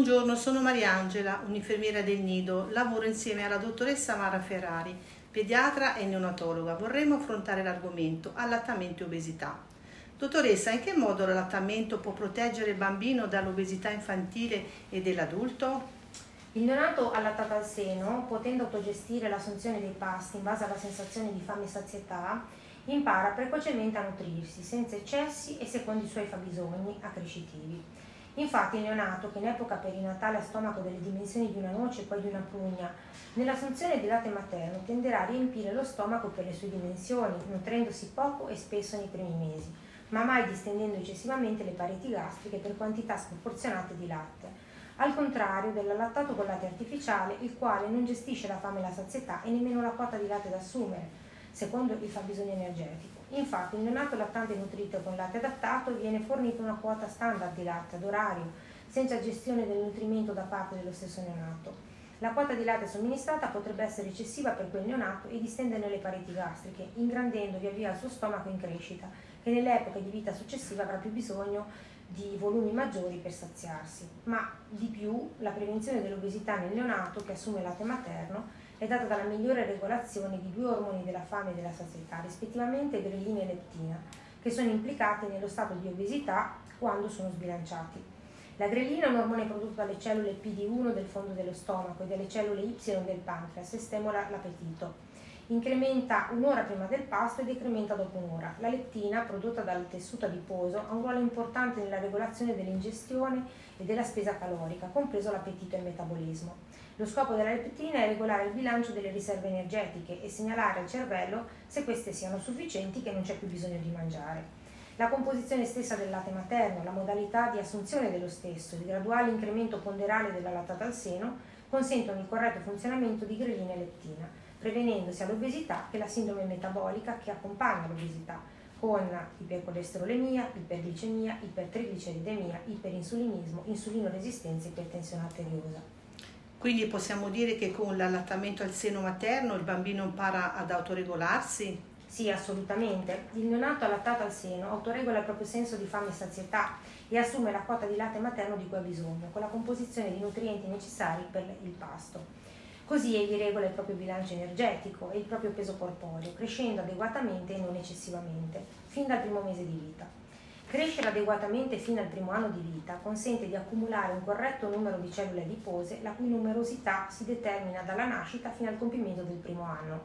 Buongiorno, sono Mariangela, un'infermiera del Nido. Lavoro insieme alla dottoressa Mara Ferrari, pediatra e neonatologa. Vorremmo affrontare l'argomento allattamento e obesità. Dottoressa, in che modo l'allattamento può proteggere il bambino dall'obesità infantile e dell'adulto? Il neonato allattato al seno, potendo autogestire l'assunzione dei pasti in base alla sensazione di fame e sazietà, impara precocemente a nutrirsi senza eccessi e secondo i suoi fabbisogni accrescitivi. Infatti il neonato, che in epoca perinatale ha stomaco delle dimensioni di una noce e poi di una prugna, nell'assunzione di latte materno tenderà a riempire lo stomaco per le sue dimensioni, nutrendosi poco e spesso nei primi mesi, ma mai distendendo eccessivamente le pareti gastriche per quantità sproporzionate di latte. Al contrario dell'allattato con latte artificiale, il quale non gestisce la fame e la sazietà e nemmeno la quota di latte da assumere, secondo il fabbisogno energetico. Infatti il neonato lattante nutrito con latte adattato viene fornito una quota standard di latte ad orario, senza gestione del nutrimento da parte dello stesso neonato. La quota di latte somministrata potrebbe essere eccessiva per quel neonato e distenderne le pareti gastriche, ingrandendo via via il suo stomaco in crescita, che nelle epoche di vita successiva avrà più bisogno di volumi maggiori per saziarsi. Ma di più la prevenzione dell'obesità nel neonato che assume latte materno è data dalla migliore regolazione di due ormoni della fame e della sazietà, rispettivamente grelina e leptina, che sono implicati nello stato di obesità quando sono sbilanciati. La grelina è un ormone prodotto dalle cellule PD1 del fondo dello stomaco e dalle cellule Y del pancreas e stimola l'appetito. Incrementa un'ora prima del pasto e decrementa dopo un'ora. La leptina, prodotta dal tessuto adiposo, ha un ruolo importante nella regolazione dell'ingestione e della spesa calorica, compreso l'appetito e il metabolismo. Lo scopo della leptina è regolare il bilancio delle riserve energetiche e segnalare al cervello se queste siano sufficienti che non c'è più bisogno di mangiare. La composizione stessa del latte materno, la modalità di assunzione dello stesso, il graduale incremento ponderale della lattata al seno consentono il corretto funzionamento di grelina e leptina, prevenendo sia l'obesità che la sindrome metabolica che accompagna l'obesità, con ipercolesterolemia, iperglicemia, ipertrigliceridemia, iperinsulinismo, insulinoresistenza e ipertensione arteriosa. Quindi possiamo dire che con l'allattamento al seno materno il bambino impara ad autoregolarsi? Sì, assolutamente. Il neonato allattato al seno autoregola il proprio senso di fame e sazietà e assume la quota di latte materno di cui ha bisogno, con la composizione di nutrienti necessari per il pasto. Così egli regola il proprio bilancio energetico e il proprio peso corporeo, crescendo adeguatamente e non eccessivamente, fin dal primo mese di vita. Crescere adeguatamente fino al primo anno di vita consente di accumulare un corretto numero di cellule adipose, la cui numerosità si determina dalla nascita fino al compimento del primo anno.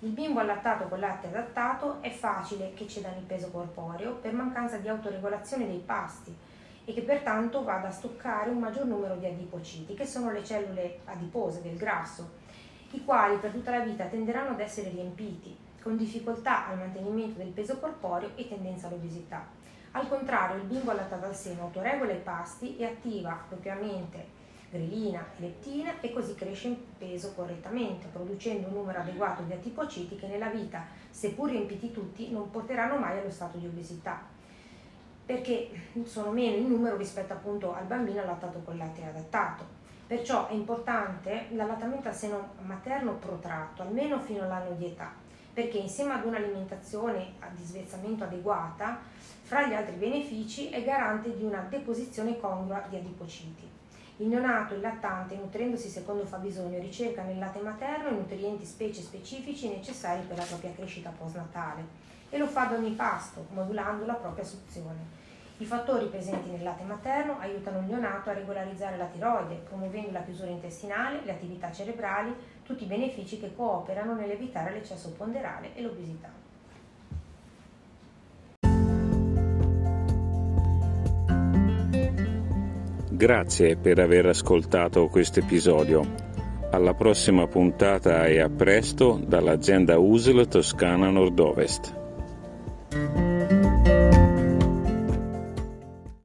Il bimbo allattato con latte adattato è facile che ceda il peso corporeo per mancanza di autoregolazione dei pasti e che pertanto vada a stoccare un maggior numero di adipociti, che sono le cellule adipose del grasso, i quali per tutta la vita tenderanno ad essere riempiti, con difficoltà al mantenimento del peso corporeo e tendenza all'obesità. Al contrario, il bimbo allattato al seno autoregola i pasti e attiva propriamente grelina e leptina e così cresce in peso correttamente, producendo un numero adeguato di atipociti che nella vita, seppur riempiti tutti, non porteranno mai allo stato di obesità, perché sono meno in numero rispetto appunto al bambino allattato con latte adattato. Perciò è importante l'allattamento al seno materno protratto, almeno fino all'anno di età, perché insieme ad un'alimentazione di svezzamento adeguata, fra gli altri benefici è garante di una deposizione congrua di adipociti. Il neonato, il lattante, nutrendosi secondo fabbisogno, ricerca nel latte materno i nutrienti specie specifici necessari per la propria crescita postnatale e lo fa ad ogni pasto, modulando la propria suzione. I fattori presenti nel latte materno aiutano il neonato a regolarizzare la tiroide, promuovendo la chiusura intestinale, le attività cerebrali, tutti i benefici che cooperano nell'evitare l'eccesso ponderale e l'obesità. Grazie per aver ascoltato questo episodio. Alla prossima puntata e a presto dall'azienda USL Toscana Nord-Ovest.